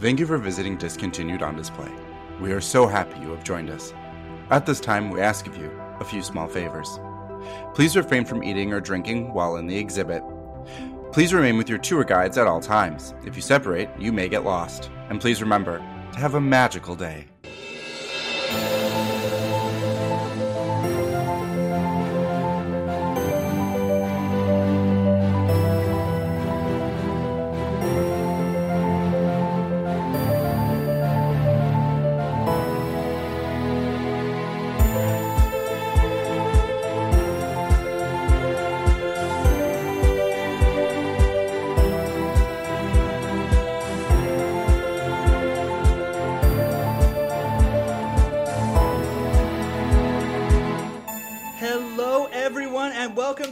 Thank you for visiting Discontinued on Display. We are so happy you have joined us. At this time, we ask of you a few small favors. Please refrain from eating or drinking while in the exhibit. Please remain with your tour guides at all times. If you separate, you may get lost. And please remember to have a magical day.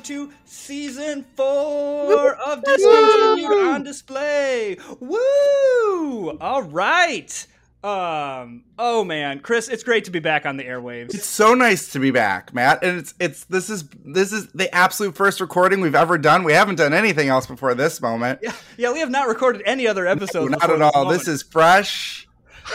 To season four of Discontinued on Display. Woo! All right. Um. Oh man, Chris, it's great to be back on the airwaves. It's so nice to be back, Matt. And it's it's this is this is the absolute first recording we've ever done. We haven't done anything else before this moment. Yeah, yeah, we have not recorded any other episodes. Not at all. moment. This is fresh.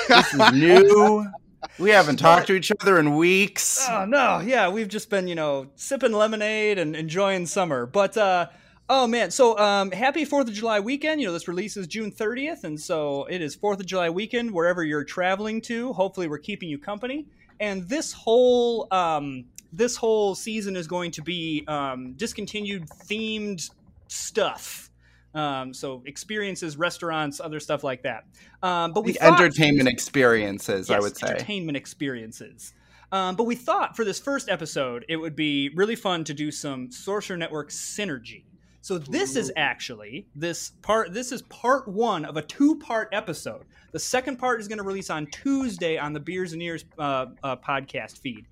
This is new. We haven't talked to each other in weeks. Oh no, yeah, we've just been, you know, sipping lemonade and enjoying summer. But uh oh man, so um happy 4th of July weekend. You know, this releases June 30th and so it is 4th of July weekend wherever you're traveling to. Hopefully we're keeping you company. And this whole um this whole season is going to be um discontinued themed stuff. Um, so experiences, restaurants, other stuff like that. Um, but we thought- entertainment experiences, I would say. entertainment experiences. Um, but we thought for this first episode, it would be really fun to do some Sorcerer Network synergy. So this is actually this part. This is part one of a two-part episode. The second part is going to release on Tuesday on the Beers and Ears uh, uh, podcast feed.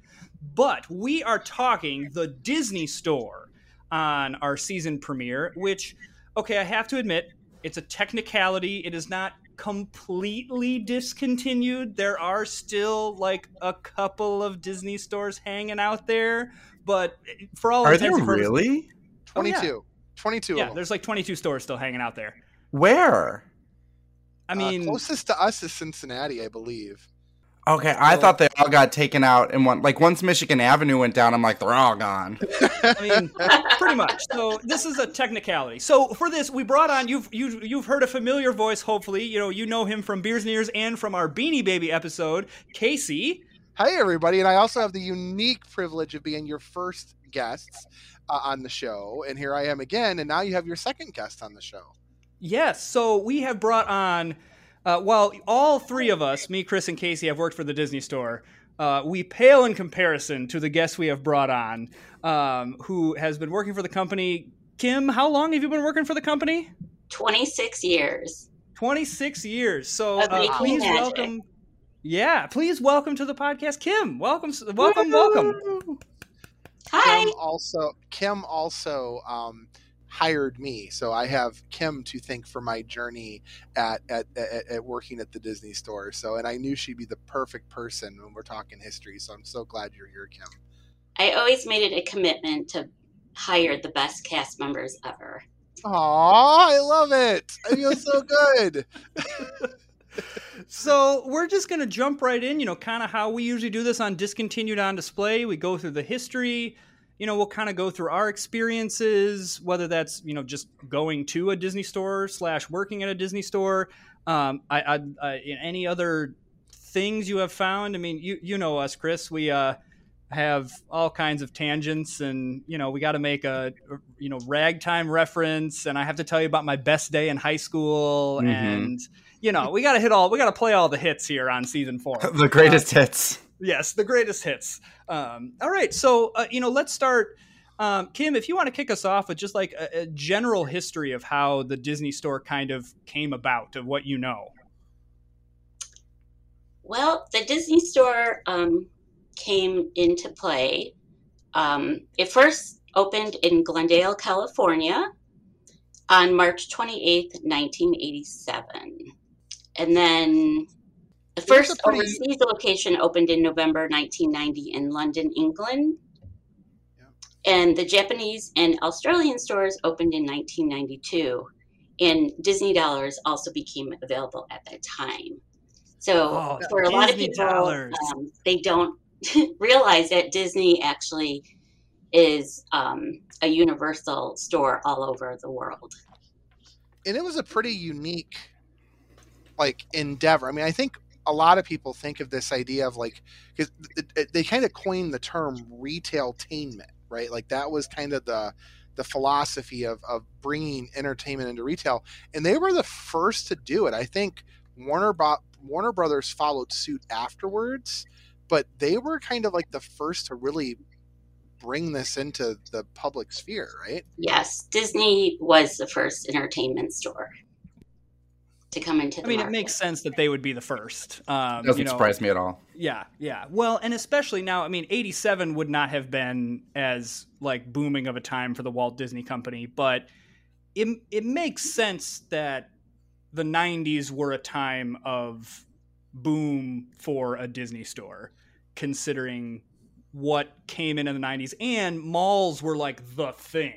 But we are talking the Disney Store on our season premiere, which, okay, I have to admit, it's a technicality. It is not completely discontinued. There are still like a couple of Disney stores hanging out there, but for all Are intents there and purposes- really? Oh, yeah. 22. 22 Yeah, of them. there's like 22 stores still hanging out there. Where? I Uh, mean, closest to us is Cincinnati, I believe. Okay, I Well- thought they all got taken out and one. Like once Michigan Avenue went down, I'm like, they're all gone. I mean, pretty much. So this is a technicality. So for this, we brought on you've you've you've heard a familiar voice. Hopefully, you know you know him from Beers and Ears and from our Beanie Baby episode, Casey. Hi, everybody. And I also have the unique privilege of being your first guests uh, on the show. And here I am again. And now you have your second guest on the show. Yes. So we have brought on, uh, while all three of us, me, Chris, and Casey, have worked for the Disney Store. Uh, we pale in comparison to the guests we have brought on, um, who has been working for the company. Kim, how long have you been working for the company? 26 years. 26 years. So uh, please magic. welcome. Yeah, please welcome to the podcast, Kim. Welcome, welcome, welcome. Hi. Kim also, Kim also um, hired me. So I have Kim to thank for my journey at, at, at, at working at the Disney store. So, and I knew she'd be the perfect person when we're talking history. So I'm so glad you're here, Kim. I always made it a commitment to hire the best cast members ever. Aw, I love it. I feel so good. So we're just gonna jump right in. You know, kind of how we usually do this on discontinued on display. We go through the history. You know, we'll kind of go through our experiences, whether that's you know just going to a Disney store slash working at a Disney store. Um, I, I, I any other things you have found. I mean, you you know us, Chris. We uh have all kinds of tangents and you know we got to make a you know ragtime reference and i have to tell you about my best day in high school Mhm. and you know we got to hit all we got to play all the hits here on season four the greatest hits. Yes the greatest hits um, all right so uh, you know let's start um, kim if you want to kick us off with just like a, a general history of how the disney store kind of came about of what you know Well, the Disney store um, came into play. Um, it first opened in Glendale, California on March 28th, 1987. And then the first pretty- overseas location opened in November 1990 in London, England. Yeah. And the Japanese and Australian stores opened in 1992. and Disney dollars also became available at that time. So Oh, for a lot of people, um, they don't realize that Disney actually is um, a universal store all over the world. and it was a pretty unique like endeavor i mean i think a lot of people think of this idea of like because they kind of coined the term retailtainment right? Like that was kind of the the philosophy of, of bringing entertainment into retail and they were the first to do it. I think warner warner brothers followed suit afterwards but they were kind of like the first to really bring this into the public sphere right? Yes, Disney was the first entertainment store to come into the I mean, it makes sense that they would be the first. Um, Doesn't you know, surprise me at all. Yeah, yeah. Well, and especially now, I mean, 87 would not have been as like booming of a time for the Walt Disney Company, but it it makes sense that the 90s were a time of boom for a Disney store considering what came in in the 90s and malls were like the thing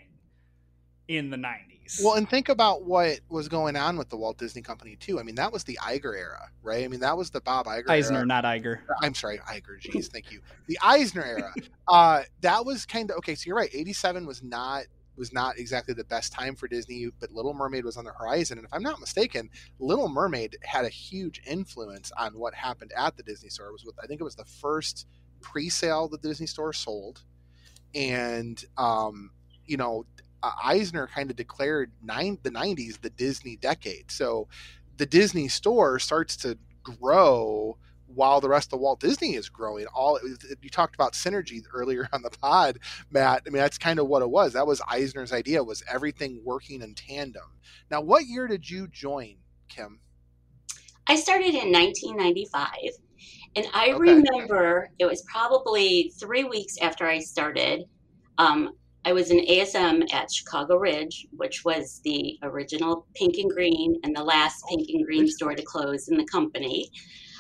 in the 90s. Well, and think about what was going on with the Walt Disney Company too. I mean, that was the Iger era, right? I mean, that was the Bob Iger Eisner, era. not Iger. I'm sorry, Iger. Jeez, thank you. The Eisner era. Uh, that was kind of okay. So you're right. '87 was not was not exactly the best time for Disney, but Little Mermaid was on the horizon. And if I'm not mistaken, Little Mermaid had a huge influence on what happened at the Disney store. It was with I think it was the first pre-sale that the Disney store sold, and um, you know uh, Eisner kind of declared nine the 90s the Disney decade. So the Disney store starts to grow while the rest of Walt Disney is growing. All you talked about synergy earlier on the pod, Matt. I mean, that's kind of what it was. That was Eisner's idea was everything working in tandem. Now, what year did you join, Kim? I started in 1995, and I Okay. remember it was probably three weeks after I started. Um, I was an ASM at Chicago Ridge, which was the original Pink and Green and the last Pink and Green store to close in the company.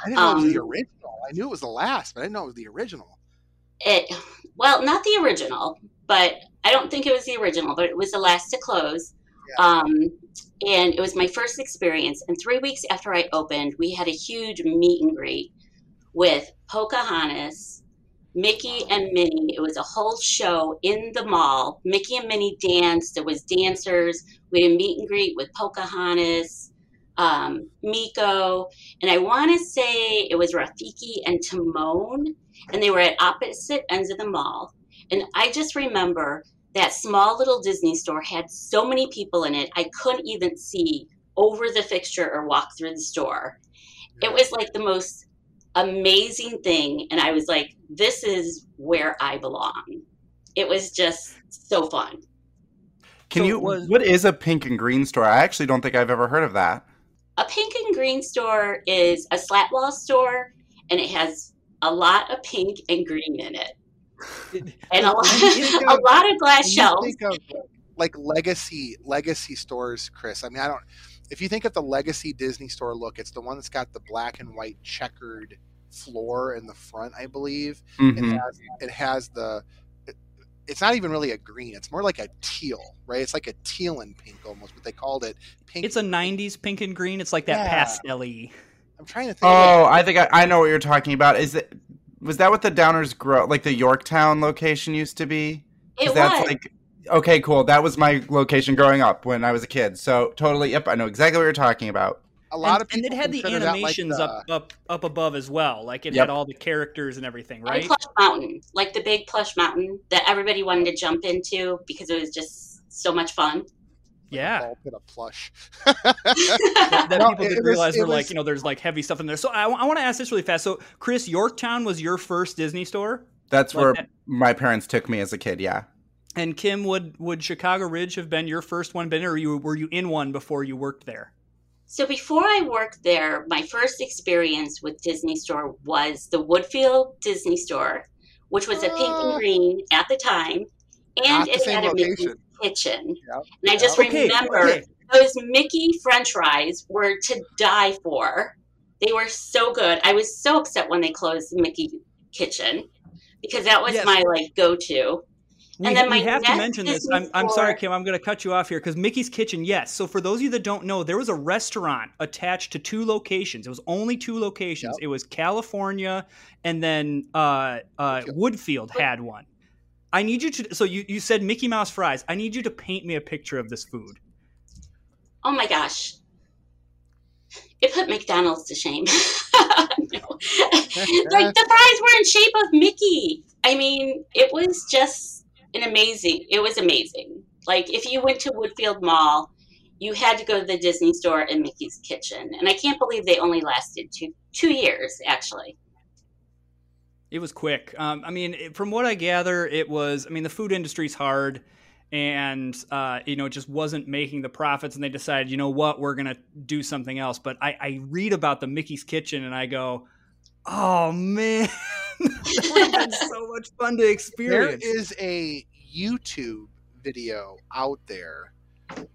I didn't know it was the Um, original. I knew it was the last, but I didn't know it was the original. It, well, not the original, but I don't think it was the original, but it was the last to close. Yeah. Um, and it was my first experience. And three weeks after I opened, we had a huge meet and greet with Pocahontas, Mickey and Minnie. It was a whole show in the mall. Mickey and Minnie danced. There was dancers. We had a meet and greet with Pocahontas, um, Meeko, and I want to say it was Rafiki and Timon, and they were at opposite ends of the mall. And I just remember that small little Disney store had so many people in it, I couldn't even see over the fixture or walk through the store. It was like the most amazing thing. And I was like, this is where I belong. It was just so fun. Can So you? was- What is a pink and green store? I actually don't think I've ever heard of that. A pink and green store is a slat wall store, and it has a lot of pink and green in it. And a lot, When you think a of- lot of glass shelves. think of like legacy legacy stores, Chris. I mean, I don't. If you think of the legacy Disney store look, it's the one that's got the black and white checkered floor in the front, I believe. It Mhm. has it has the. it- it's not even really a green. It's more like a teal, right? It's like a teal and pink almost, but they called it pink. It's a 90s pink and green. It's like that Yeah. pastel-y. I'm trying to think. Oh, I think I, I know what you're talking about. Is it? Was that what the Downers Grove, like the Yorktown location, used to be? 'Cause It that's was. like okay, cool. That was my location growing up when I was a kid. So totally, yep, I know exactly what you're talking about. a lot and, of people and it had the consider that like animations the- up up up above as well. Like it Yep. had all the characters and everything, And right? Plush Mountain, like the big Plush Mountain that everybody wanted to jump into because it was just so much fun. Yeah. a ball pit of plush. that, that No, people didn't realize it were like you know there's like heavy stuff in there. So I, want to ask this really fast. So Chris, Yorktown was your first Disney store, That's Like where that- my parents took me as a kid. Yeah. And Kim would would Chicago Ridge have been your first one? Been or you were you in one before you worked there? So before I worked there, my first experience with Disney Store was the Woodfield Disney Store, which was a pink and oh. green at the time, and it same had a Mickey kitchen. Yep, And I just. Okay, remember okay. those Mickey French fries were to die for. They were so good. I was so upset when they closed the Mickey kitchen because that was Yes. my like go to. We, And then my we have to mention this. I'm, I'm sorry, Kim. I'm going to cut you off here because Mickey's Kitchen, yes. So, for those of you that don't know, there was a restaurant attached to two locations. It was only two locations. Yep. It was California, and then uh, uh, Woodfield had one. I need you to. So, you, you said Mickey Mouse fries. I need you to paint me a picture of this food. Oh my gosh. It put McDonald's to shame. like the fries were in shape of Mickey. I mean, it was just an amazing. It was amazing. Like if you went to Woodfield Mall, you had to go to the Disney store and Mickey's Kitchen. And I can't believe they only lasted two two years actually. It was quick. Um, I mean, from what I gather, it was. I mean, the food industry's hard, and uh, you know, it just wasn't making the profits, and they decided, you know what, we're gonna do something else. But I, I read about the Mickey's Kitchen, and I go, oh man, that would have been so much fun to experience. is a YouTube video out there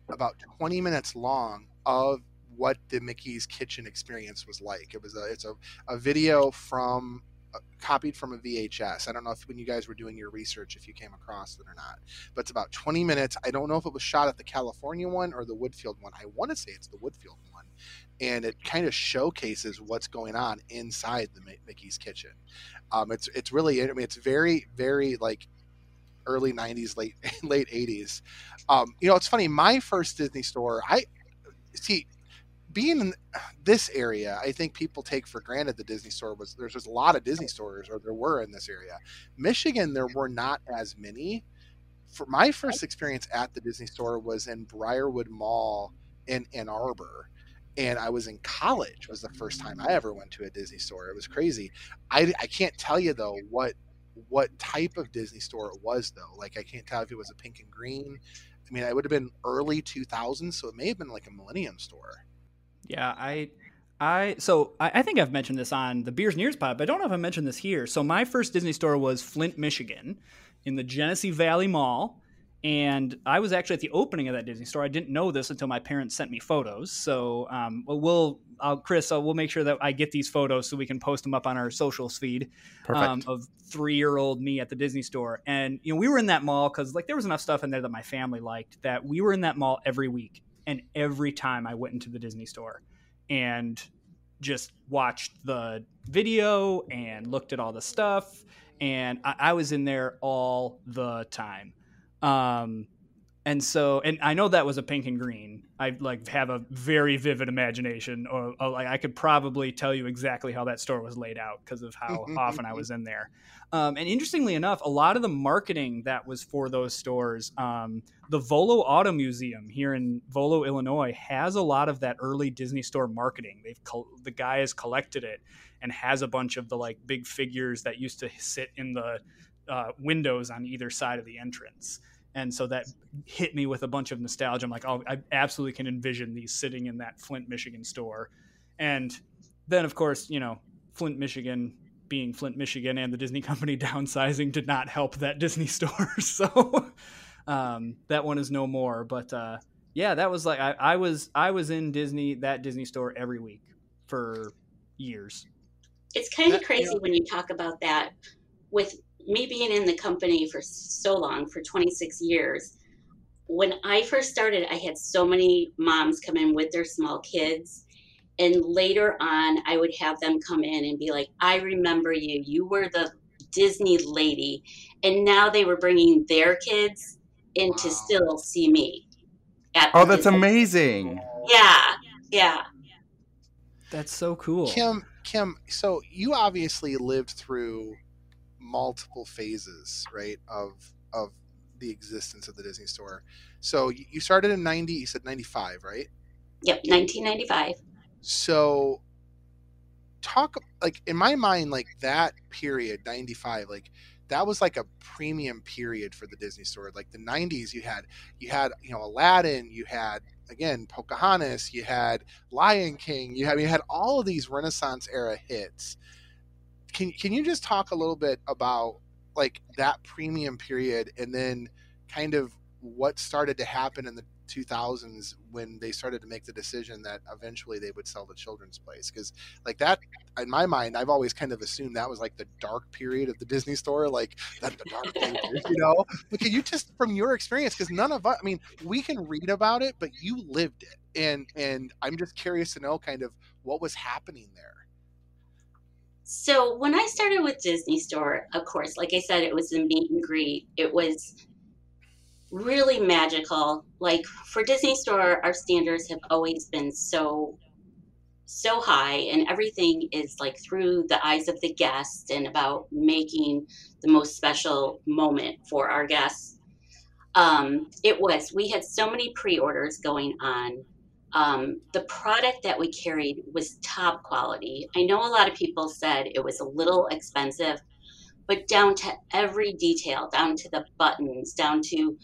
about 20 minutes long of what the Mickey's Kitchen experience was like. It was a it's a, a video from uh, copied from a VHS. I don't know if when you guys were doing your research if you came across it or not. But it's about 20 minutes. I don't know if it was shot at the California one or the Woodfield one. I want to say it's the Woodfield one. And it kind of showcases what's going on inside the Mickey's Kitchen. Um, it's it's really I mean it's very very like early 90s late late 80s um, you know it's funny my first disney store i see being in this area i think people take for granted the disney store was there's just a lot of disney stores or there were in this area. Michigan there were not as many. For my first experience at the disney store was in briarwood mall in ann arbor and i was in college was the first time i ever went to a disney store it was crazy i, I can't tell you though what what type of Disney store it was though. Like I can't tell if it was a pink and green. I mean, it would have been early 2000s, so it may have been like a Millennium store. Yeah, I, I so I, I think I've mentioned this on the Beers and Ears pod, but I don't know if I mentioned this here. So my first Disney store was Flint, Michigan, in the Genesee Valley Mall, and I was actually at the opening of that Disney store. I didn't know this until my parents sent me photos. So um, well, I'll, Chris, uh, we'll make sure that I get these photos so we can post them up on our socials feed um, of three-year-old me at the Disney store. And you know, we were in that mall because like there was enough stuff in there that my family liked that we were in that mall every week. And every time I went into the Disney store and just watched the video and looked at all the stuff, and I, I was in there all the time. Um, and so, and I know that was a pink and green. I like have a very vivid imagination, or, or like I could probably tell you exactly how that store was laid out because of how often I was in there. Um, and interestingly enough, a lot of the marketing that was for those stores, um, the Volo Auto Museum here in Volo, Illinois, has a lot of that early Disney Store marketing. They've col- the guy has collected it and has a bunch of the like big figures that used to sit in the uh, windows on either side of the entrance. And so that hit me with a bunch of nostalgia. I'm like, oh, I absolutely can envision these sitting in that Flint, Michigan store. And then, of course, you know, Flint, Michigan being Flint, Michigan, and the Disney company downsizing did not help that Disney store. so um, that one is no more. But uh, yeah, that was like I, I was I was in Disney that Disney store every week for years. It's kind of That- crazy when you talk about that with me being in the company for so long, for 26 years. When I first started, I had so many moms come in with their small kids. And later on, I would have them come in and be like, I remember you. You were the Disney lady. And now they were bringing their kids in to still see me. At Oh, that's Disney- amazing. Yeah, yeah. That's so cool. Kim, Kim, so you obviously lived through multiple phases, right, of of the existence of the Disney store. So you you started in 90, you said 95, right? Yep, 1995. So talk like in my mind like that period 95 like that was like a premium period for the Disney store. Like the 90s you had you had, you know, Aladdin, you had again Pocahontas, you had Lion King, you had you had all of these Renaissance era hits. Can can you just talk a little bit about like that premium period and then kind of what started to happen in the 2000s when they started to make the decision that eventually they would sell the children's place? Because like that in my mind i've always kind of assumed that was like the dark period of the disney store like that the dark period, you know? But can you just from your experience because none of us i mean we can read about it but you lived it. And and i'm just curious to know kind of what was happening there so when I started with Disney Store, of course, like I said, it was a meet and greet. It was really magical. Like for Disney Store, our standards have always been so so high and everything is like through the eyes of the guest and about making the most special moment for our guests. Um, it was, we had so many pre orders going on. Um, the product that we carried was top quality. I know a lot of people said it was a little expensive, but down to every detail, down to the buttons, down to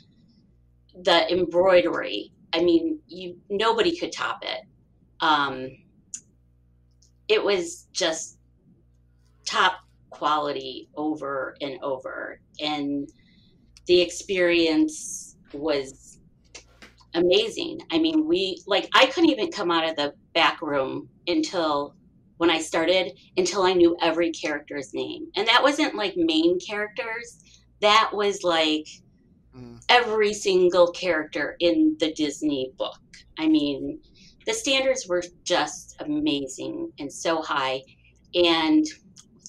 the embroidery. I mean, you nobody could top it. Um, it was just top quality over and over, and the experience was amazing. I mean, we like I couldn't even come out of the back room until when I started until I knew every character's name. And that wasn't like main characters. That was like mm. every single character in the Disney book. I mean, the standards were just amazing and so high. And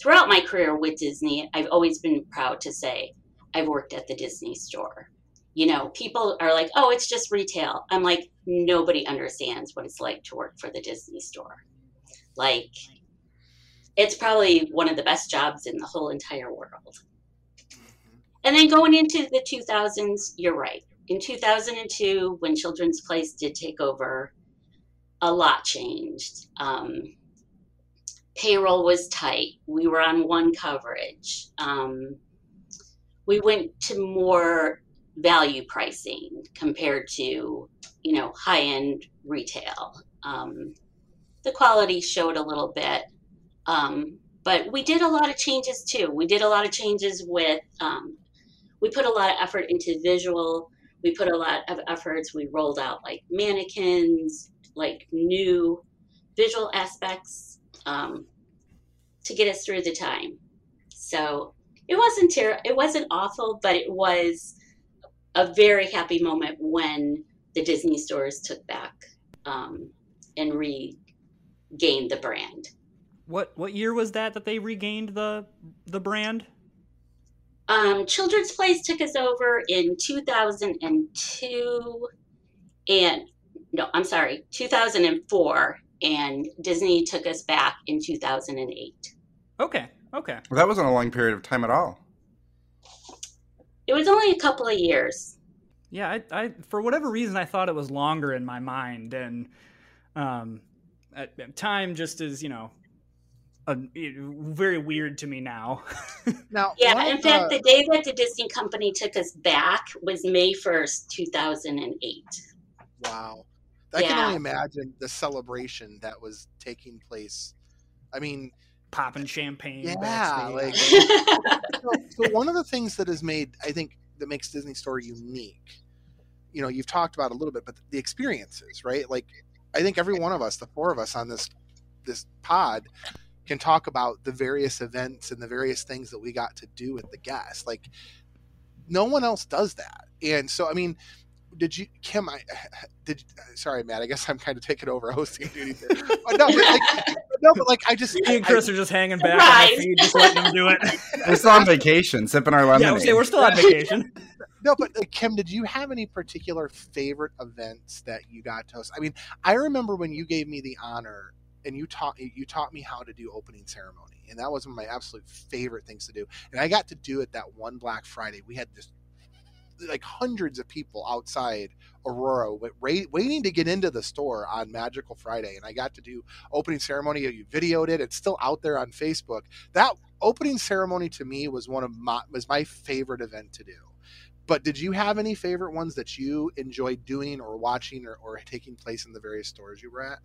throughout my career with Disney, I've always been proud to say I've worked at the Disney store. You know, people are like, oh, it's just retail. I'm like, nobody understands what it's like to work for the Disney store. Like, it's probably one of the best jobs in the whole entire world. And then going into the 2000s, you're right. In 2002, when Children's Place did take over, a lot changed. Um, payroll was tight. We were on one coverage. Um, we went to more value pricing compared to, you know, high end retail. Um, the quality showed a little bit, um, but we did a lot of changes too. We did a lot of changes with um, we put a lot of effort into visual. We put a lot of efforts. We rolled out like mannequins, like new visual aspects um, to get us through the time. So it wasn't ter- it wasn't awful, but it was a very happy moment when the Disney stores took back um, and regained the brand. What what year was that that they regained the the brand? Um, Children's Place took us over in 2002, and no, I'm sorry, 2004, and Disney took us back in 2008. Okay, okay. Well, that wasn't a long period of time at all. It was only a couple of years. Yeah, I, I for whatever reason I thought it was longer in my mind, and um, time just is you know a, very weird to me now. now, yeah. In fact, the... the day that the Disney company took us back was May first, two thousand and eight. Wow, I yeah. can only imagine the celebration that was taking place. I mean, popping champagne. Yeah, like so, one of the things that has made I think that makes Disney Store unique. You know, you've talked about a little bit, but the experiences, right? Like, I think every one of us, the four of us on this this pod, can talk about the various events and the various things that we got to do with the guests. Like no one else does that. And so, I mean, did you, Kim? I did. Sorry, Matt. I guess I'm kind of taking over hosting duty here. But no, but like, no, but like I just. Me and Chris I, are just hanging back right. on feet, just letting them do it. We're still on vacation, sipping our lemonade. Yeah, we're still on vacation. no, but uh, Kim, did you have any particular favorite events that you got to host? I mean, I remember when you gave me the honor and you taught you taught me how to do opening ceremony, and that was one of my absolute favorite things to do. And I got to do it that one Black Friday. We had this like hundreds of people outside Aurora waiting to get into the store on Magical Friday, and I got to do opening ceremony. You videoed it; it's still out there on Facebook. That opening ceremony to me was one of my was my favorite event to do. But did you have any favorite ones that you enjoyed doing or watching or, or taking place in the various stores you were at?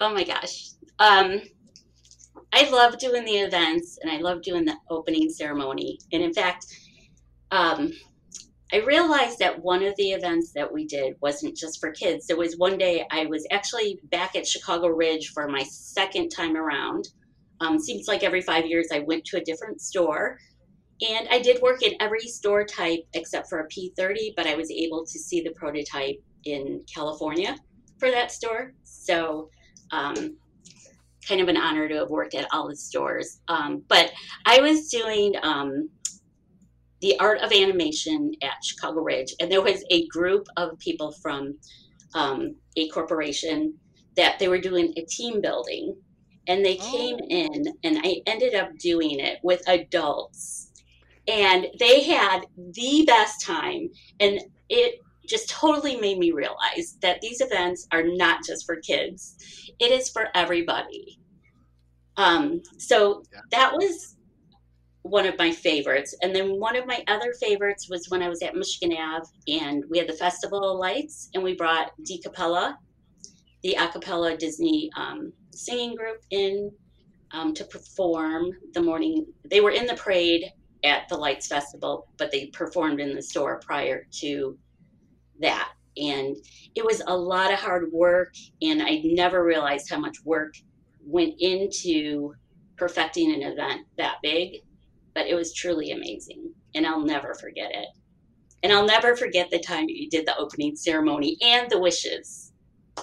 Oh my gosh. Um, I love doing the events and I love doing the opening ceremony. And in fact, um, I realized that one of the events that we did wasn't just for kids. There was one day I was actually back at Chicago Ridge for my second time around. Um, seems like every five years I went to a different store. And I did work in every store type except for a P30, but I was able to see the prototype in California for that store. So, um, kind of an honor to have worked at all the stores. Um, but I was doing um, the art of animation at Chicago Ridge, and there was a group of people from um, a corporation that they were doing a team building, and they came oh. in, and I ended up doing it with adults, and they had the best time, and it just totally made me realize that these events are not just for kids; it is for everybody. Um, so yeah. that was one of my favorites. And then one of my other favorites was when I was at Michigan Ave and we had the Festival of Lights and we brought DCappella, the a cappella Disney um, singing group, in um, to perform the morning. They were in the parade at the Lights Festival, but they performed in the store prior to that. And it was a lot of hard work, and I never realized how much work went into perfecting an event that big but it was truly amazing. And I'll never forget it. And I'll never forget the time you did the opening ceremony and the wishes.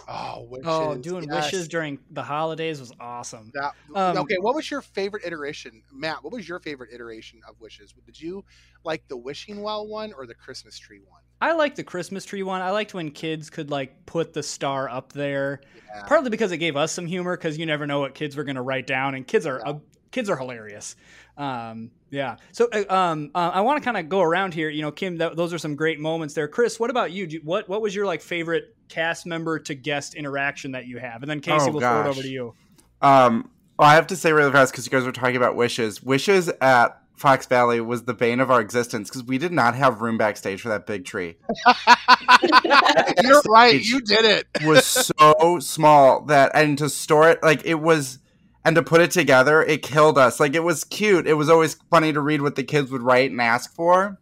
Oh, wishes. Oh, doing yes. wishes during the holidays was awesome. That, um, okay, what was your favorite iteration, Matt? What was your favorite iteration of wishes? Did you like the wishing well one or the Christmas tree one? I liked the Christmas tree one. I liked when kids could like put the star up there. Yeah. Partly because it gave us some humor because you never know what kids were going to write down, and kids are yeah. uh, kids are hilarious. Um, yeah. So uh, um, uh, I want to kind of go around here. You know, Kim, th- those are some great moments there. Chris, what about you? you? What What was your like favorite cast member to guest interaction that you have? And then Casey, oh, we'll gosh. throw it over to you. Um, well, I have to say really fast because you guys were talking about wishes. Wishes at Fox Valley was the bane of our existence because we did not have room backstage for that big tree. You're right. You did it. was so small that, and to store it, like it was and to put it together, it killed us. Like it was cute. It was always funny to read what the kids would write and ask for.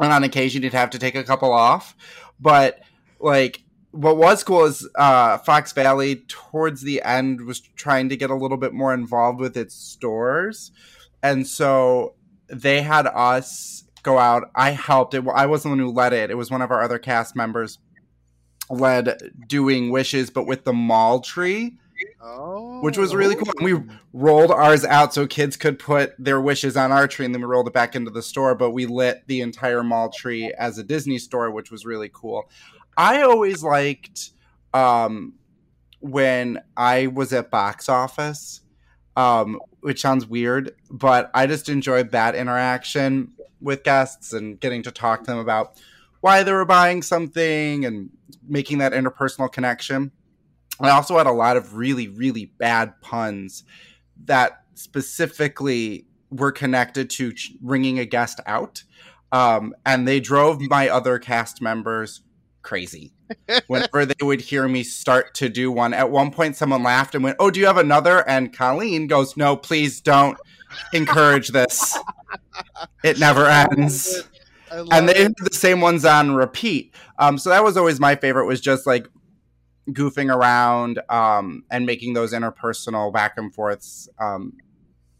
And on occasion, you'd have to take a couple off. But like, what was cool is uh, Fox Valley towards the end was trying to get a little bit more involved with its stores, and so they had us go out. I helped. It. I wasn't the one who led it. It was one of our other cast members led doing wishes, but with the mall tree Oh, which was really cool. And we rolled ours out so kids could put their wishes on our tree, and then we rolled it back into the store. But we lit the entire mall tree as a Disney store, which was really cool. I always liked um, when I was at box office, um, which sounds weird, but I just enjoyed that interaction with guests and getting to talk to them about why they were buying something and making that interpersonal connection. I also had a lot of really, really bad puns that specifically were connected to ringing a guest out. Um, and they drove my other cast members crazy whenever they would hear me start to do one. At one point, someone laughed and went, Oh, do you have another? And Colleen goes, No, please don't encourage this. It never ends. And they had the same ones on repeat. Um, so that was always my favorite, was just like goofing around um, and making those interpersonal back and forths um,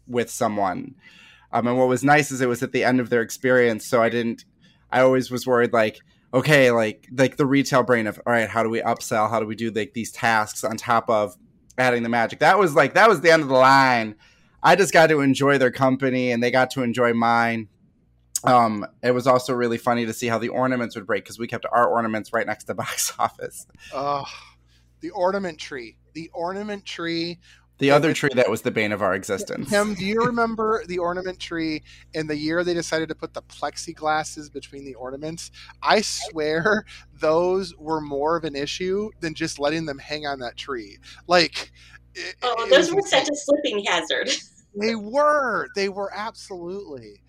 with someone. Um, and what was nice is it was at the end of their experience, so I didn't. I always was worried, like, okay, like like the retail brain of, all right, how do we upsell? How do we do like these tasks on top of adding the magic? That was like that was the end of the line. I just got to enjoy their company, and they got to enjoy mine. Um, it was also really funny to see how the ornaments would break because we kept our ornaments right next to box office. Oh, the ornament tree. The ornament tree. The other tree that was the bane of our existence. Tim, do you remember the ornament tree in the year they decided to put the plexiglasses between the ornaments? I swear those were more of an issue than just letting them hang on that tree. Like, it, oh, those were such a slipping hazard. They were. They were absolutely.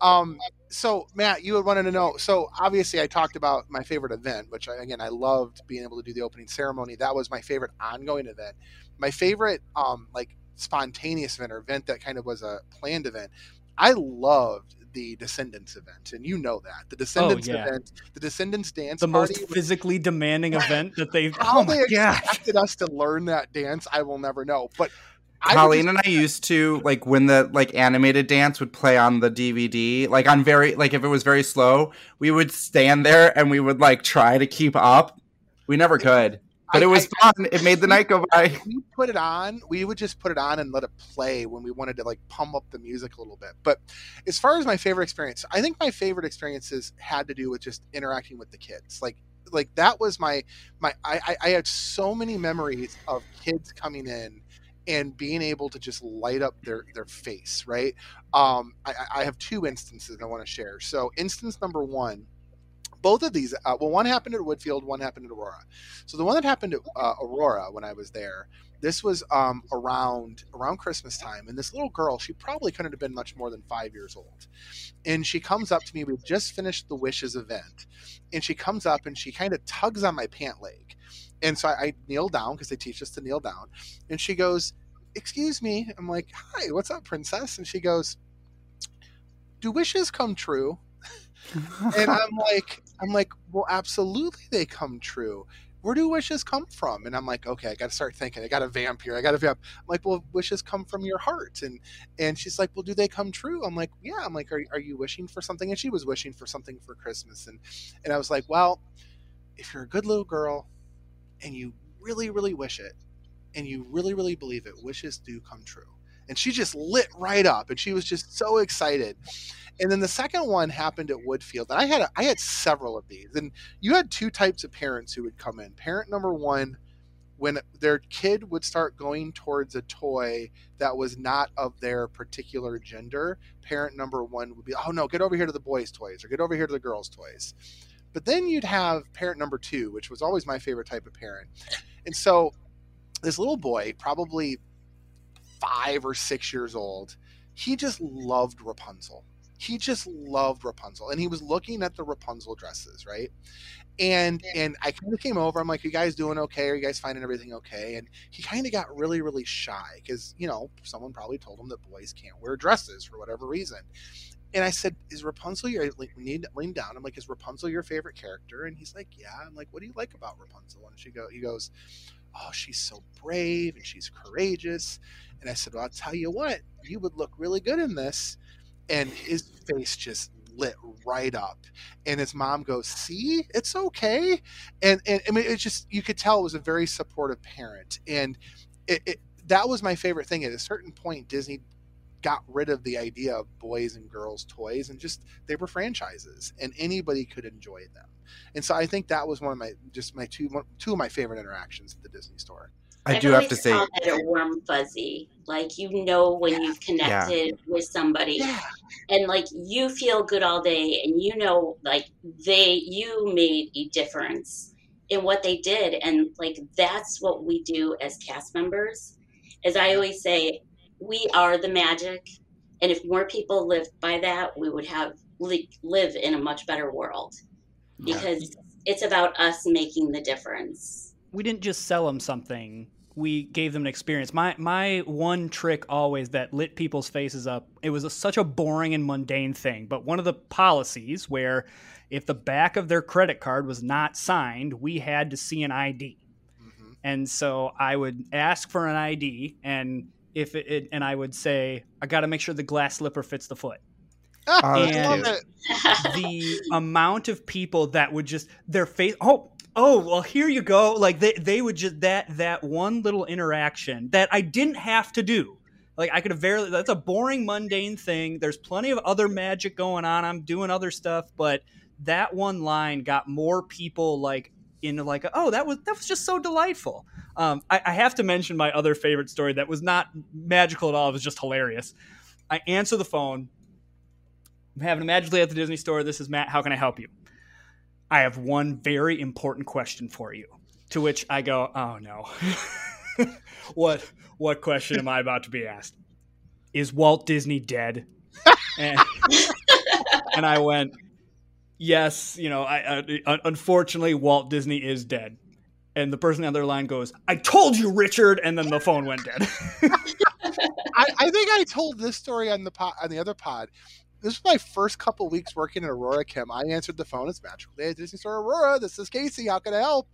Um, so Matt, you would want to know. So obviously, I talked about my favorite event, which I, again I loved being able to do the opening ceremony. That was my favorite ongoing event. My favorite, um, like spontaneous event or event that kind of was a planned event I loved the Descendants event, and you know that the Descendants Oh, yeah. event, the Descendants dance The party. most was- physically demanding event that they've. how Oh they god! expected us to learn that dance, I will never know. But Colleen and I used to like when the like animated dance would play on the DVD, like on very like if it was very slow, we would stand there and we would like try to keep up. We never could, but I- it was I- fun. It made the night go by. we put it on we would just put it on and let it play when we wanted to like pump up the music a little bit but as far as my favorite experience i think my favorite experiences had to do with just interacting with the kids like like that was my my i i, I had so many memories of kids coming in and being able to just light up their their face right? Um i I- have two instances i want to share. So instance number one both of these uh, well one happened at woodfield one happened at aurora. So the one that happened at uh, aurora when i was there this was um, around around christmas time and this little girl she probably couldn't have been much more than five years old. And she comes up to me we've just finished the wishes event and she comes up and she kind of tugs on my pant leg and so i, I kneel down because they teach us to kneel down and she goes excuse me i'm like hi what's up princess and she goes do wishes come true and I'm like, I'm like, well, absolutely they come true. Where do wishes come from? And I'm like, okay, I got to start thinking. I got a vamp here. I got a vamp. I'm like, well, wishes come from your heart. And and she's like, well, do they come true? I'm like, yeah. I'm like, are, are you wishing for something? And she was wishing for something for Christmas. And and I was like, well, if you're a good little girl, and you really, really wish it, and you really, really believe it, wishes do come true. And she just lit right up, and she was just so excited. And then the second one happened at Woodfield. And I had a, I had several of these. And you had two types of parents who would come in. Parent number one, when their kid would start going towards a toy that was not of their particular gender, parent number one would be, oh no, get over here to the boys' toys or get over here to the girls' toys. But then you'd have parent number two, which was always my favorite type of parent. And so this little boy, probably five or six years old, he just loved Rapunzel he just loved Rapunzel, and he was looking at the Rapunzel dresses, right? And and I kind of came over. I'm like, "You guys doing okay? Are you guys finding everything okay?" And he kind of got really, really shy because you know someone probably told him that boys can't wear dresses for whatever reason. And I said, "Is Rapunzel your?" To lean down. I'm like, "Is Rapunzel your favorite character?" And he's like, "Yeah." I'm like, "What do you like about Rapunzel?" And she go, he goes, "Oh, she's so brave and she's courageous." And I said, "Well, I'll tell you what, you would look really good in this." and his face just lit right up and his mom goes see it's okay and and i mean it just you could tell it was a very supportive parent and it, it that was my favorite thing at a certain point disney got rid of the idea of boys and girls toys and just they were franchises and anybody could enjoy them. And so i think that was one of my just my two one, two of my favorite interactions at the disney store. I I've do have to say, called it a warm fuzzy. Like you know when you've connected with somebody, yeah. and like you feel good all day, and you know like they you made a difference in what they did, and like that's what we do as cast members. As I always say, we are the magic, and if more people lived by that, we would have li- live in a much better world. Because it's about us making the difference. we didn't just sell them something. We gave them an experience. My my one trick always that lit people's faces up it was a, such a boring and mundane thing but one of the policies where if the back of their credit card was not signed we had to see an id hmm and so i would ask for an id and if it, it and i would say i got to make sure the glass slipper fits the foot. I And- love it. the amount of people that would just their face oh oh well here you go. Like they, they would just that that one little interaction that i didn't have to do. Like i could have very that's a boring mundane thing. There's plenty of other magic going on. I'm doing other stuff but that one line got more people like into like oh that was that was just so delightful um, I, I have to mention my other favorite story that was not magical at all it was just hilarious i answer the phone I'm having a magically at the Disney store. This is Matt. How can I help you? I have one very important question for you. To which I go, Oh no. what what question am I about to be asked? Is Walt Disney dead? and, and I went, Yes, you know, I unfortunately Walt Disney is dead. And the person on the other line goes, "I told you, Richard," and then the phone went dead. I, I, think I told this story on the on the other pod. This was my first couple weeks working at Aurora Kim. I answered the phone. It's magical day at Disney Store Aurora. This is Casey. How can I help?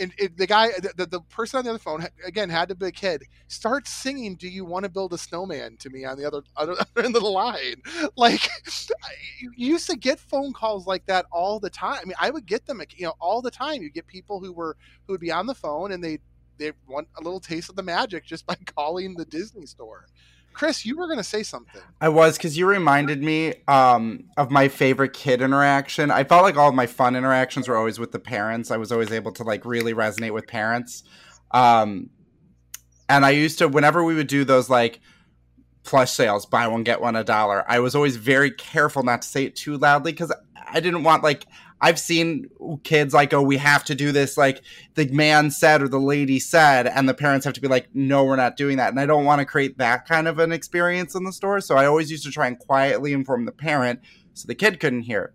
And it, the guy, the, the person on the other phone, again had to be a kid, starts singing "Do you want to build a snowman?" to me on the other other end of the line. Like, you used to get phone calls like that all the time. I mean, I would get them, you know, all the time. You get people who were who would be on the phone and they they want a little taste of the magic just by calling the Disney store. Chris, you were going to say something. I was because you reminded me um, of my favorite kid interaction. I felt like all of my fun interactions were always with the parents. I was always able to like really resonate with parents. Um, and I used to, whenever we would do those like plush sales, buy one get one a dollar, I was always very careful not to say it too loudly because I didn't want like I've seen kids like, oh, we have to do this, like the man said or the lady said, and the parents have to be like, no, we're not doing that. And I don't want to create that kind of an experience in the store. So I always used to try and quietly inform the parent so the kid couldn't hear.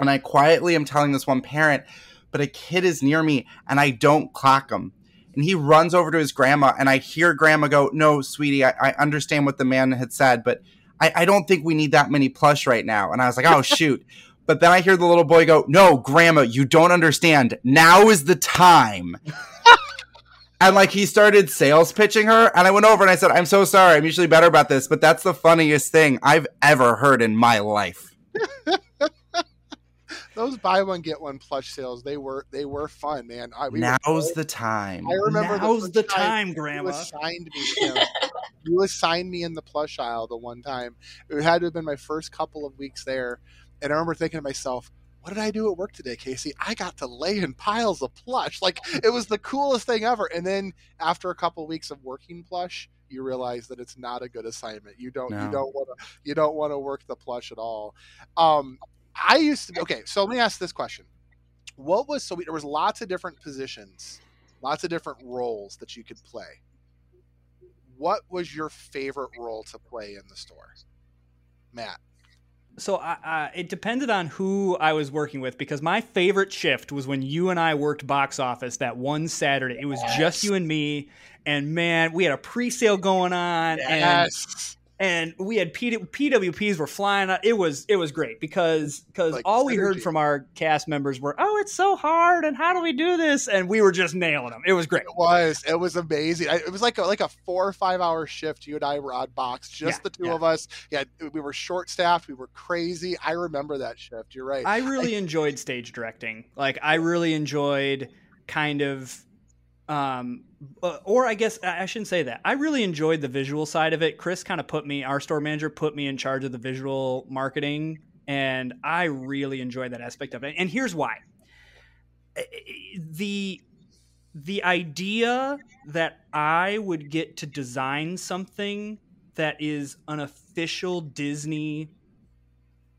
And I quietly am telling this one parent, but a kid is near me and I don't clock him. And he runs over to his grandma, and I hear grandma go, No, sweetie, I, I understand what the man had said, but I, I don't think we need that many plush right now. And I was like, Oh, shoot. But then I hear the little boy go, No, grandma, you don't understand. Now is the time. and like he started sales pitching her. And I went over and I said, I'm so sorry. I'm usually better about this, but that's the funniest thing I've ever heard in my life. Those buy one get one plush sales, they were they were fun, man. I, we Now's the time. I remember Now's the, the time, time, Grandma. You assigned me. You, know, you assigned me in the plush aisle the one time. It had to have been my first couple of weeks there and I remember thinking to myself, what did I do at work today, Casey? I got to lay in piles of plush. Like it was the coolest thing ever. And then after a couple of weeks of working plush, you realize that it's not a good assignment. You don't no. you don't want to you don't want to work the plush at all. Um, I used to okay. So let me ask this question: What was so we, there was lots of different positions, lots of different roles that you could play. What was your favorite role to play in the store, Matt? So I, I, it depended on who I was working with because my favorite shift was when you and I worked box office that one Saturday. It was yes. just you and me, and man, we had a pre-sale going on, yes. And we had P- PWPs were flying. It was it was great because because like all we heard from our cast members were, "Oh, it's so hard, and how do we do this?" And we were just nailing them. It was great. It was it was amazing. It was like a, like a four or five hour shift. You and I were on box, just yeah, the two yeah. of us. Yeah, we were short staffed. We were crazy. I remember that shift. You're right. I really I, enjoyed stage directing. Like I really enjoyed kind of um, uh, or I guess I shouldn't say that. I really enjoyed the visual side of it. Chris kind of put me, our store manager put me in charge of the visual marketing, and I really enjoyed that aspect of it. And here's why: the the idea that I would get to design something that is an official Disney,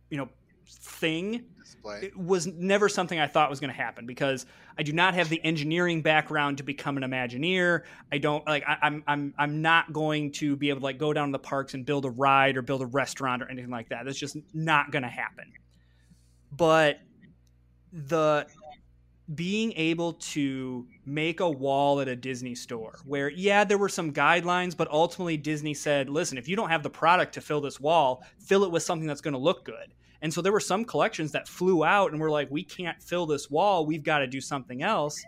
you know, thing display. It was never something I thought was going to happen because I do not have the engineering background to become an Imagineer. I don't like. I, am I'm, I'm I'm not going to be able to like go down to the parks and build a ride or build a restaurant or anything like that. That's just not going to happen. But the being able to make a wall at a Disney store where, yeah, there were some guidelines, but ultimately Disney said, listen, if you don't have the product to fill this wall, fill it with something that's going to look good. And so there were some collections that flew out and were like, we can't fill this wall. We've got to do something else.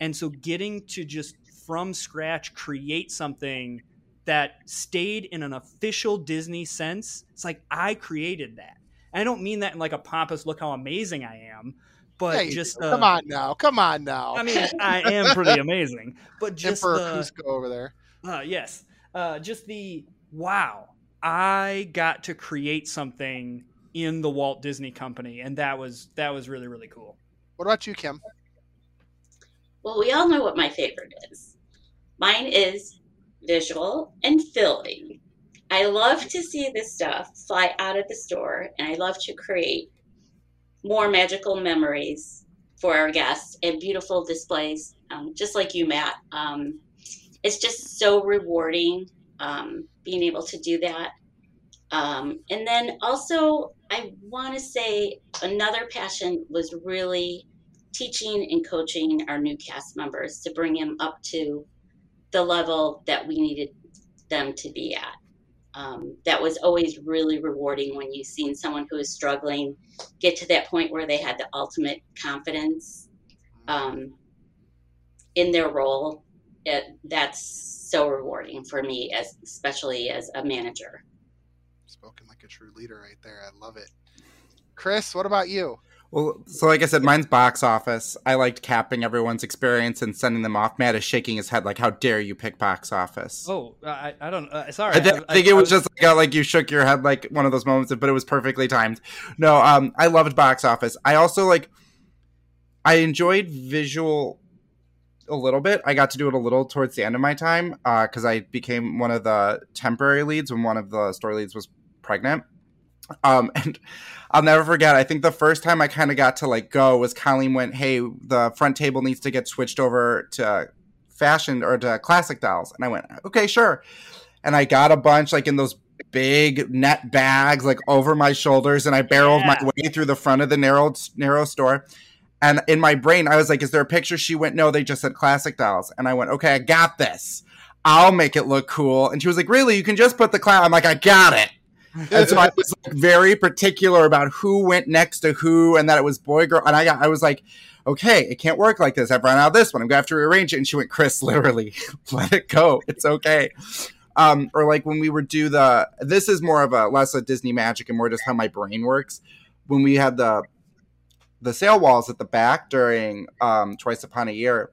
And so getting to just from scratch create something that stayed in an official Disney sense, it's like I created that. And I don't mean that in like a pompous look how amazing I am, but hey, just uh, come on now, come on now. I mean, I am pretty amazing, but just Emperor Kuzco over there. Uh, yes, uh, just the wow. I got to create something in the Walt Disney Company, and that was that was really really cool. What about you, Kim? Well, we all know what my favorite is. Mine is visual and filling. I love to see this stuff fly out of the store, and I love to create more magical memories for our guests and beautiful displays, um, just like you, Matt. Um, it's just so rewarding um, being able to do that. Um, and then also, I want to say another passion was really teaching and coaching our new cast members to bring them up to the level that we needed them to be at. Um, that was always really rewarding when you've seen someone who is struggling get to that point where they had the ultimate confidence um, in their role. It, that's so rewarding for me, as especially as a manager. Spoken like a true leader, right there. I love it. Chris, what about you? Well, so like I said, mine's box office. I liked capping everyone's experience and sending them off. Matt is shaking his head like, "How dare you pick box office?" Oh, I, I don't. Uh, sorry, I, th- I think I, it was, was, just like, like you shook your head like one of those moments, but it was perfectly timed. No, um, I loved box office. I also like, I enjoyed visual a little bit. I got to do it a little towards the end of my time because uh, I became one of the temporary leads when one of the story leads was pregnant. Um, and I'll never forget. I think the first time I kind of got to like go was Colleen went, "Hey, the front table needs to get switched over to fashion or to classic dolls," and I went, "Okay, sure." And I got a bunch like in those big net bags like over my shoulders, and I barreled yeah. my way through the front of the narrow narrow store. And in my brain, I was like, "Is there a picture?" She went, "No, they just said classic dolls," and I went, "Okay, I got this." I'll make it look cool. And she was like, Really? You can just put the clown. I'm like, I got it and so I was like, very particular about who went next to who, and that it was boy girl. And I got, I was like, okay, it can't work like this. I've run out of this one. I'm gonna have to rearrange it. And she went, Chris, literally, let it go. It's okay. Um, or like when we would do the, this is more of a less a Disney magic and more just how my brain works. When we had the the sale walls at the back during um, Twice Upon a Year,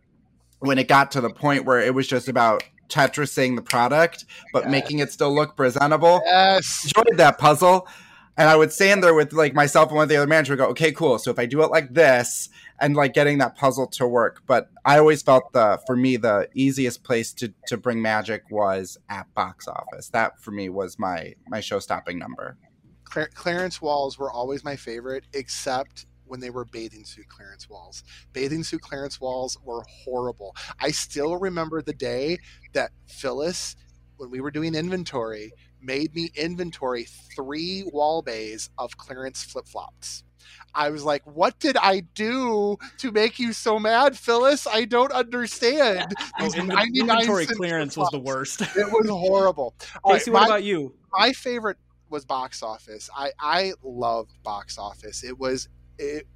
when it got to the point where it was just about Tetrising the product, but yes. making it still look presentable. Yes. Enjoyed that puzzle. And I would stand there with like myself and one of the other managers would go, okay, cool. So if I do it like this and like getting that puzzle to work. But I always felt the for me the easiest place to to bring magic was at box office. That for me was my my show stopping number. Clearance walls were always my favorite, except when they were bathing suit clearance walls. Bathing suit clearance walls were horrible. I still remember the day that Phyllis, when we were doing inventory, made me inventory three wall bays of clearance flip flops. I was like, "What did I do to make you so mad, Phyllis? I don't understand." Oh, inventory clearance was the worst. it was horrible. Casey, right, what my, about you? My favorite was box office. I I loved box office. It was it,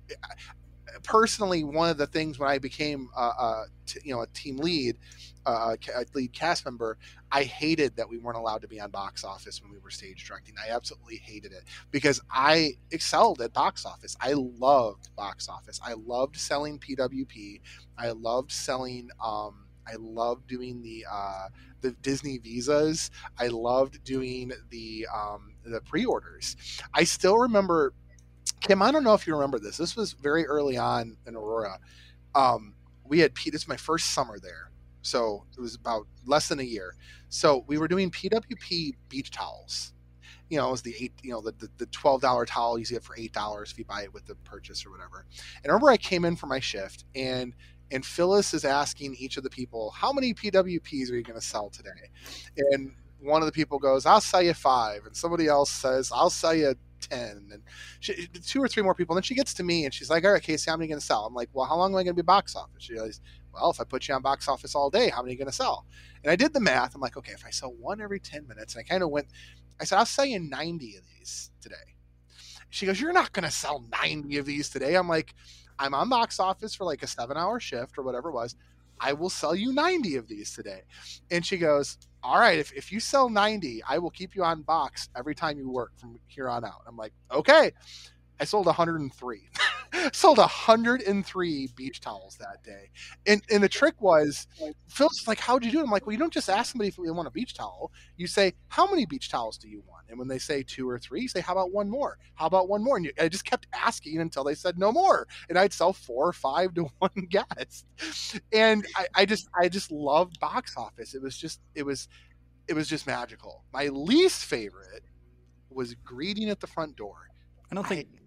personally one of the things when I became uh, uh, t- you know a team lead, uh, a lead cast member, I hated that we weren't allowed to be on box office when we were stage directing. I absolutely hated it because I excelled at box office. I loved box office. I loved selling PWP. I loved selling. Um, I loved doing the uh, the Disney visas. I loved doing the um, the pre-orders. I still remember Kim, I don't know if you remember this. This was very early on in Aurora. Um, we had Pete. It's my first summer there, so it was about less than a year. So we were doing PWP beach towels. You know, it was the eight, you know, the, the, the twelve dollar towel you get for eight dollars if you buy it with the purchase or whatever. And remember I came in for my shift and and Phyllis is asking each of the people, how many PWPs are you going to sell today? And one of the people goes, I'll sell you five. And somebody else says, I'll sell you 10 and she, two or three more people and then she gets to me and she's like all right casey how many going to sell? I'm like well how long am i going to be box office? She goes well if i put you on box office all day how many going to sell? And i did the math. I'm like okay if i sell one every 10 minutes and i kind of went i said i'll sell you 90 of these today. She goes you're not going to sell 90 of these today. I'm like i'm on box office for like a seven hour shift or whatever it was I will sell you 90 of these today. And she goes, All right, if, if you sell 90, I will keep you on box every time you work from here on out. I'm like, Okay. I sold 103. sold 103 beach towels that day. And and the trick was Phil's like, How'd you do it? I'm like, Well, you don't just ask somebody if they want a beach towel. You say, How many beach towels do you want? And when they say two or three, you say, How about one more? How about one more? And you, I just kept asking until they said no more. And I'd sell four or five to one guest. And I, I just I just loved box office. It was just it was it was just magical. My least favorite was greeting at the front door. I don't think I,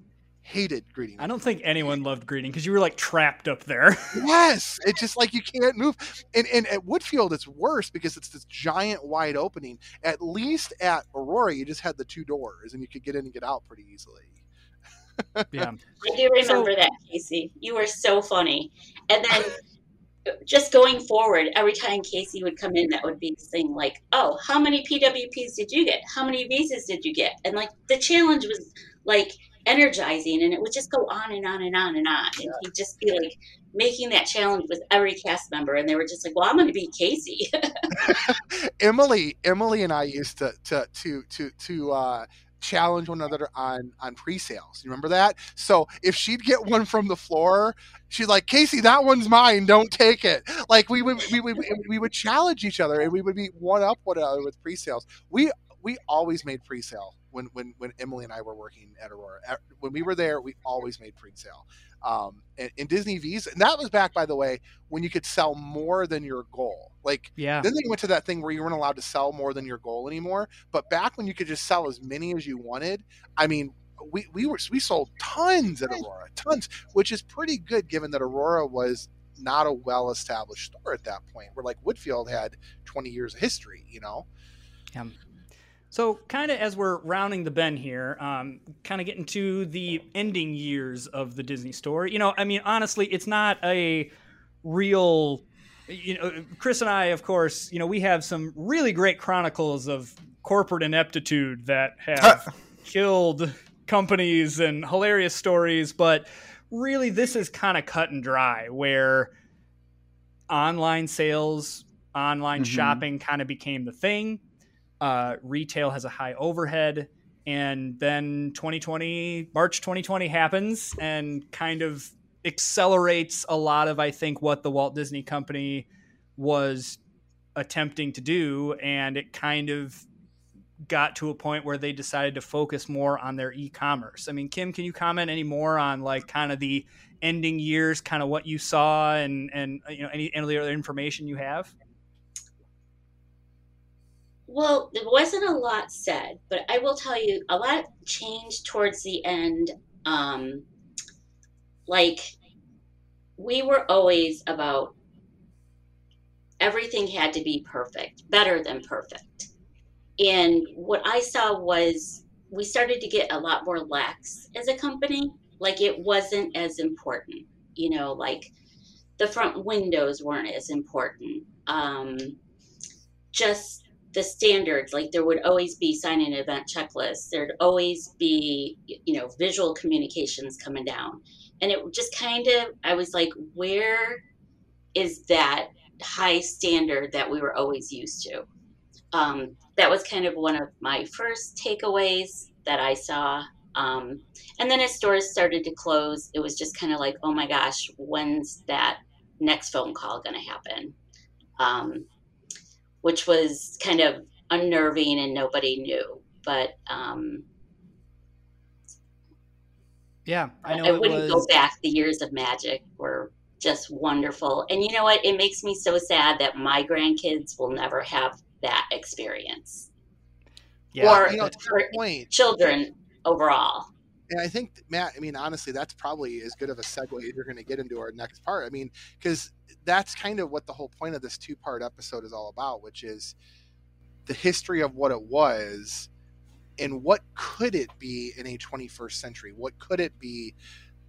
hated greeting. I don't think anyone loved greeting because you were like trapped up there. yes, it's just like you can't move. And and at Woodfield, it's worse because it's this giant wide opening. At least at Aurora, you just had the two doors and you could get in and get out pretty easily. yeah. I do remember So- that, Casey. You were so funny. And then just going forward, every time Casey would come in, that would be this thing like, oh, how many PWPs did you get? How many visas did you get? And like the challenge was like energizing and it would just go on and on and on and on. And he'd just be like making that challenge with every cast member. And they were just like, well, I'm going to be Casey. Emily, Emily and I used to to to to to uh, challenge one another on on pre-sales. You remember that? So if she'd get one from the floor, she's like, "Casey, that one's mine. Don't take it." Like we would we would we would challenge each other, and we would be one up one another with pre-sales. We we always made pre-sale when when when Emily and I were working at Aurora. At- When we were there, we always made pre-sale. Um, in, in Disney Visa, and that was back, by the way, when you could sell more than your goal. Like Yeah. then they went to that thing where you weren't allowed to sell more than your goal anymore. But back when you could just sell as many as you wanted, I mean, we, we were we sold tons at Aurora, tons, which is pretty good given that Aurora was not a well established store at that point. Where like Woodfield had 20 years of history, you know. So, kind of as we're rounding the bend here, um, kind of getting to the ending years of the Disney store. You know, I mean, honestly, it's not a real. You know, Chris and I, of course, you know, we have some really great chronicles of corporate ineptitude that have killed companies and hilarious stories, but really, this is kind of cut and dry where online sales, online Mhm. shopping kind of became the thing uh, retail has a high overhead and then 2020 march 2020 happens and kind of accelerates a lot of i think what the walt disney company was attempting to do. And it kind of got to a point where they decided to focus more on their e-commerce. I mean kim can you comment any more on like kind of the ending years kind of what you saw and and you know any, any other information you have Well, there wasn't a lot said, but I will tell you a lot changed towards the end. Um, like, we were always about everything had to be perfect, better than perfect. And what I saw was we started to get a lot more lax as a company. Like, it wasn't as important, you know, like the front windows weren't as important. Um, just the standards like there would always be sign in event checklists. There'd always be you know visual communications coming down. And it just kind of i was like where is that high standard that we were always used to? Um, that was kind of one of my first takeaways that i saw. Um, and then as stores started to close it was just kind of like oh my gosh when's that next phone call going to happen? Um, which was kind of unnerving and nobody knew. But um, yeah i know I, it wouldn't was go back. The years of magic were just wonderful. And you know what? It makes me so sad that my grandkids will never have that experience. yeah or you know, to for children overall. And I think Matt, I mean, honestly, that's probably as good of a segue as you're going to get into our next part. I mean, because that's kind of what the whole point of this two part episode is all about, which is the history of what it was and what could it be in a 21st century? What could it be?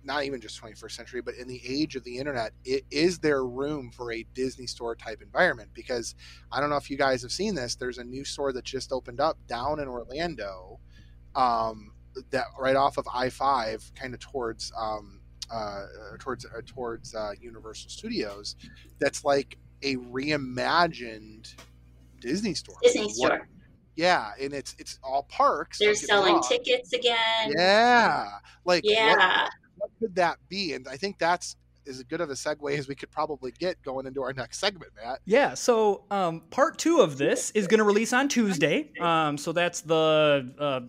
Not even just 21st century, but in the age of the internet, it, is there room for a Disney store type environment? Because I don't know if you guys have seen this. There's a new store that just opened up down in Orlando, um, that right off of I five, kind of towards um, uh, towards uh, towards uh, Universal Studios. That's like a reimagined Disney store. Disney What- store. yeah, and it's it's all parks. They're don't get me selling tickets again. Yeah, like what- Yeah. what could that be? And I think that's as good of a segue as we could probably get going into our next segment, Matt. Yeah, so um, part two of this is going to release on Tuesday. Um, so that's the uh,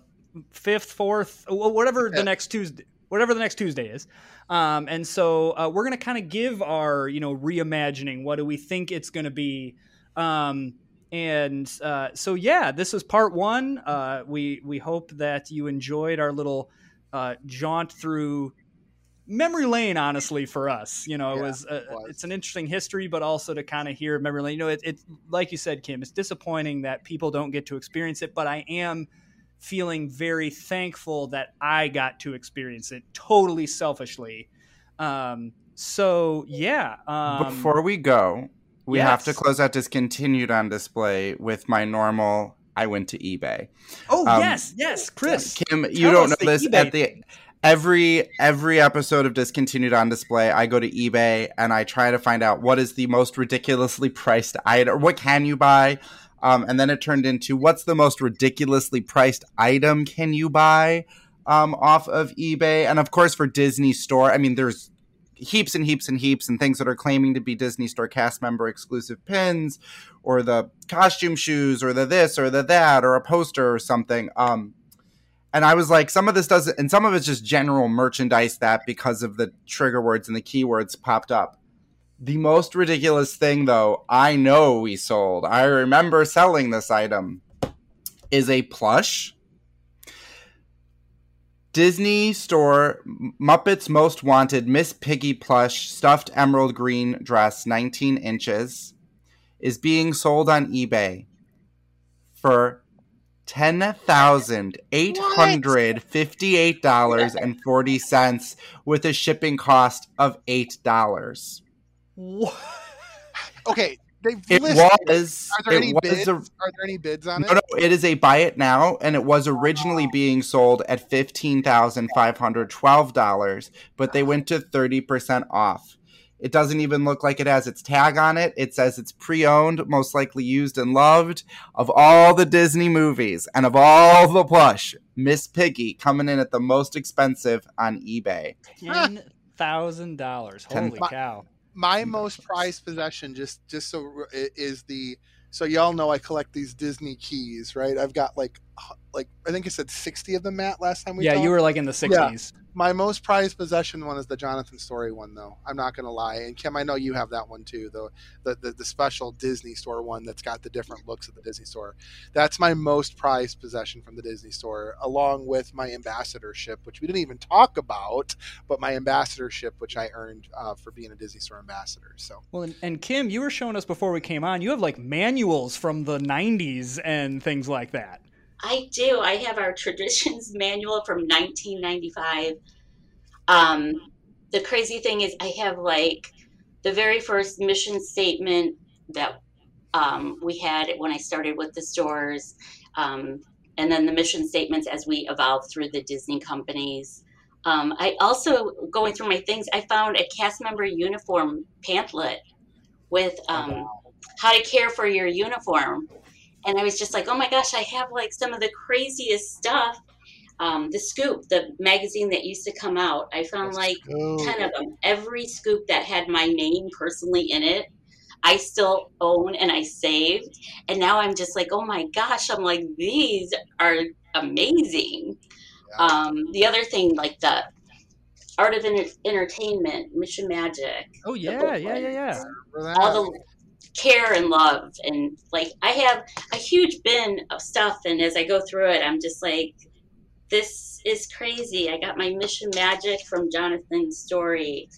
fifth, fourth, wh- whatever the next Tuesday, whatever the next Tuesday is. Um, and so uh, we're going to kind of give our, you know, reimagining. What do we think it's going to be? Um, and uh, so yeah, this is part one. Uh, we we hope that you enjoyed our little uh, jaunt through memory lane honestly for us you know it Yeah, was, uh, it was. it's an interesting history but also to kind of hear memory lane you know it, it like you said kim it's disappointing that people don't get to experience it but i am feeling very thankful that I got to experience it totally selfishly. Um, so yeah. Um, Before we go, we have to close out discontinued on display with my normal. I went to eBay. oh um, yes, yes, Chris. Kim, you don't know this eBay at the every every episode of discontinued on display i go to ebay and i try to find out what is the most ridiculously priced item or what can you buy um, and then it turned into what's the most ridiculously priced item can you buy um, off of ebay and of course for disney store i mean there's heaps and heaps and heaps and things that are claiming to be disney store cast member exclusive pins or the costume shoes or the this or the that or a poster or something um, and I was like, some of this doesn't, and some of it's just general merchandise that because of the trigger words and the keywords popped up. The most ridiculous thing, though, I know we sold, I remember selling this item, is a plush. Disney Store Muppets Most Wanted Miss Piggy plush stuffed emerald green dress, 19 inches, is being sold on eBay for $10,858.40 with a shipping cost of $8. Okay, they've it listed. was. Are there any bids? A, Are there any bids on no, it? No, no. It is a buy it now, and it was originally oh. being sold at fifteen thousand five hundred twelve dollars, but they went to thirty percent off. It doesn't even look like it has its tag on it. It says it's pre owned, most likely used and loved of all the Disney movies and of all the plush. Miss Piggy coming in at the most expensive on eBay. Ten thousand dollars. Holy Ten, cow! My most prized possession, just just so is the. So y'all know I collect these Disney keys, right? I've got like, like I think I said sixty of them, Matt. Last time we yeah, talked. you were like in the sixties. My most prized possession one is the Jonathan Story one, though. I'm not going to lie. And Kim, I know you have that one too, the, the the the special Disney Store one that's got the different looks of the Disney Store. That's my most prized possession from the Disney Store, along with my ambassadorship, which we didn't even talk about, but my ambassadorship, which I earned uh, for being a Disney Store ambassador. So Well, and, and Kim, you were showing us before we came on. You have like manuals from the '90s and things like that. I do. I have our traditions manual from 1995. Um, the crazy thing is, I have like the very first mission statement that um, we had when I started with the stores, um, and then the mission statements as we evolved through the Disney companies. Um, I also, going through my things, I found a cast member uniform pamphlet with um, how to care for your uniform and I was just like, oh my gosh, I have like some of the craziest stuff. Um, the Scoop, the magazine that used to come out, I found like Oh, 10 of them. Every scoop that had my name personally in it, I still own and I saved. And now I'm just like, oh my gosh, I'm like, these are amazing. yeah. Um, the other thing, like the Art of Enter- Entertainment, Mission Magic, Oh yeah, book yeah, yeah, yeah. All the care and love and like i have a huge bin of stuff and as i go through it i'm just like this is crazy i got my mission magic from jonathan's story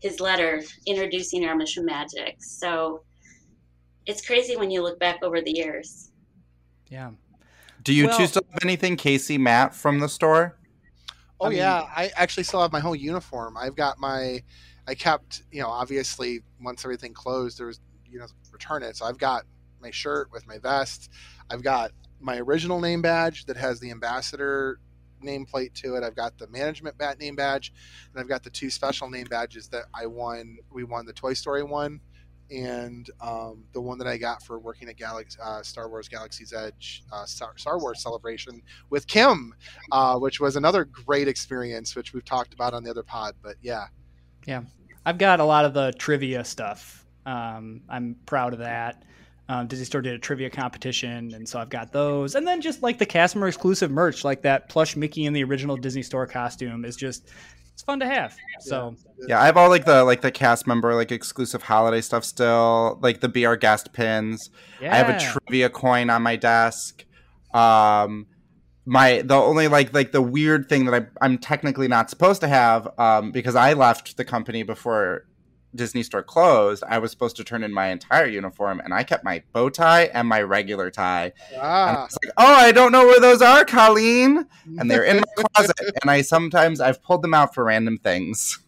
his letter introducing our mission magic so it's crazy when you look back over the years Yeah. Do you Well- two still have anything, Casey, Matt, from the store? Oh I mean- yeah, I actually still have my whole uniform. I've got my, I kept, you know, obviously once everything closed, there was, you know, return it. So I've got my shirt with my vest. I've got my original name badge that has the ambassador nameplate to it. I've got the management bat name badge, and I've got the two special name badges that I won. We won the Toy Story one, and um, the one that I got for working at Galaxy, uh, Star Wars Galaxy's Edge uh, Star, Star Wars Celebration with Kim uh, which was another great experience, which we've talked about on the other pod. But yeah, yeah, I've got a lot of the trivia stuff. Um, I'm proud of that. Um, Disney Store did a trivia competition, and so I've got those. And then just like the cast member exclusive merch, like that plush Mickey in the original Disney Store costume, is just it's fun to have. So Yeah, I have all like the like the cast member like exclusive holiday stuff still, like the BR Guest pins. yeah, I have a trivia coin on my desk. Um, my the only like like the weird thing that I I'm technically not supposed to have um because I left the company before Disney store closed, I was supposed to turn in my entire uniform, and I kept my bow tie and my regular tie. And I Ah, was like, "Oh, I don't know where those are, Colleen," and they're in my closet. And I sometimes I've pulled them out for random things.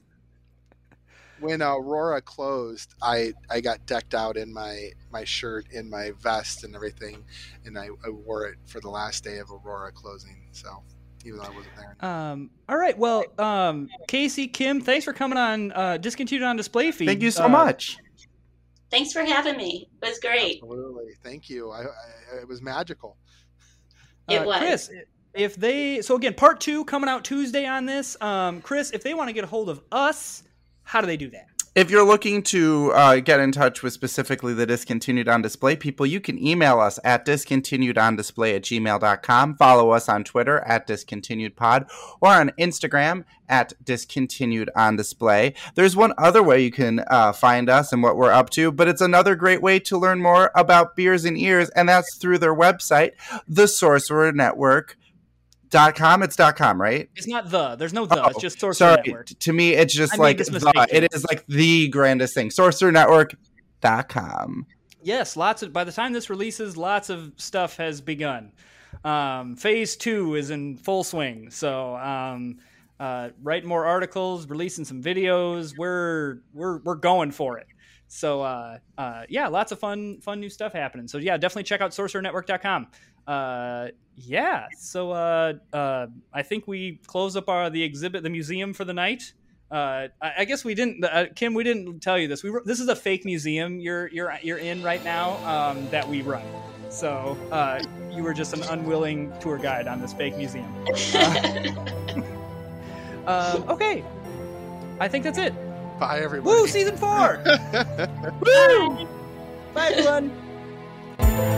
when Aurora closed, I I got decked out in my my shirt, in my vest, and everything, and I, I wore it for the last day of Aurora closing. So even though I wasn't there. Um, all right. Well, um, Casey, Kim, thanks for coming on uh, Discontinued on Display Feed. Thank you so Uh, much. Thanks for having me. It was great. Absolutely, thank you. I, I it was magical. It uh, was. Chris, if they so again, part two coming out Tuesday on this. Um, Chris, if they want to get a hold of us, how do they do that? If you're looking to uh, get in touch with specifically the Discontinued on Display people, you can email us at discontinuedondisplay at gmail.com. Follow us on Twitter at discontinuedpod or on Instagram at discontinued on display. There's one other way you can uh, find us and what we're up to, but it's another great way to learn more about Beers and Ears, and that's through their website, the Sorcerer Network. Dot com. It's dot com, right? It's not the. There's no the. it's Oh, just Sorcerer Sorry, Network. to me, it's just I like the, it is like the grandest thing. SorcererNetwork.com. Yes, lots of. By the time this releases, lots of stuff has begun. Um, phase two is in full swing. So, um, uh, writing more articles, releasing some videos. We're we're we're going for it. So, uh, uh, yeah, lots of fun fun new stuff happening. So, yeah, definitely check out SorcererNetwork.com. Uh, yeah. So, uh, uh, I think we close up our the exhibit, the museum for the night. Uh, I, I guess we didn't, uh, Kim. We didn't tell you this. We were, this is a fake museum you're you're you're in right now um, that we run. So uh, you were just an unwilling tour guide on this fake museum. Um, okay, I think that's it. Bye, everybody. Woo! Season four. Woo! Bye, everyone.